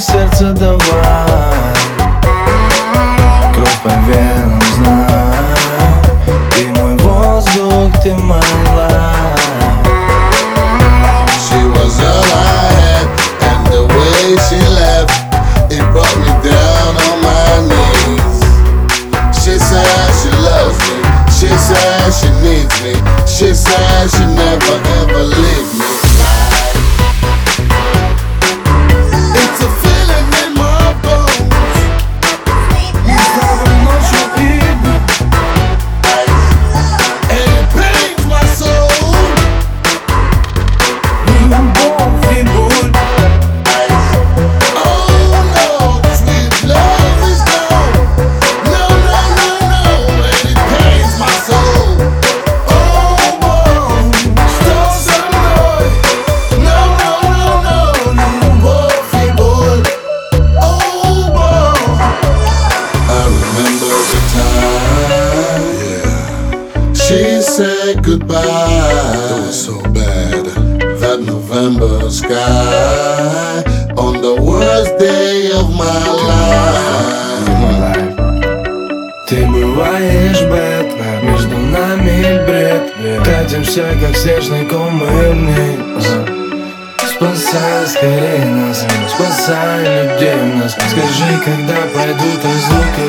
сердце, давай Кровь по венам, знай Ты мой воздух, ты мой she needs me, she said she never ever leave said goodbye. It was so bad. That November sky on the worst day of my life. Ты бываешь бед, между нами бред Катимся, как снежный ком мы вниз Спасай скорее нас, спасай людей нас Скажи, когда пройдут разлуки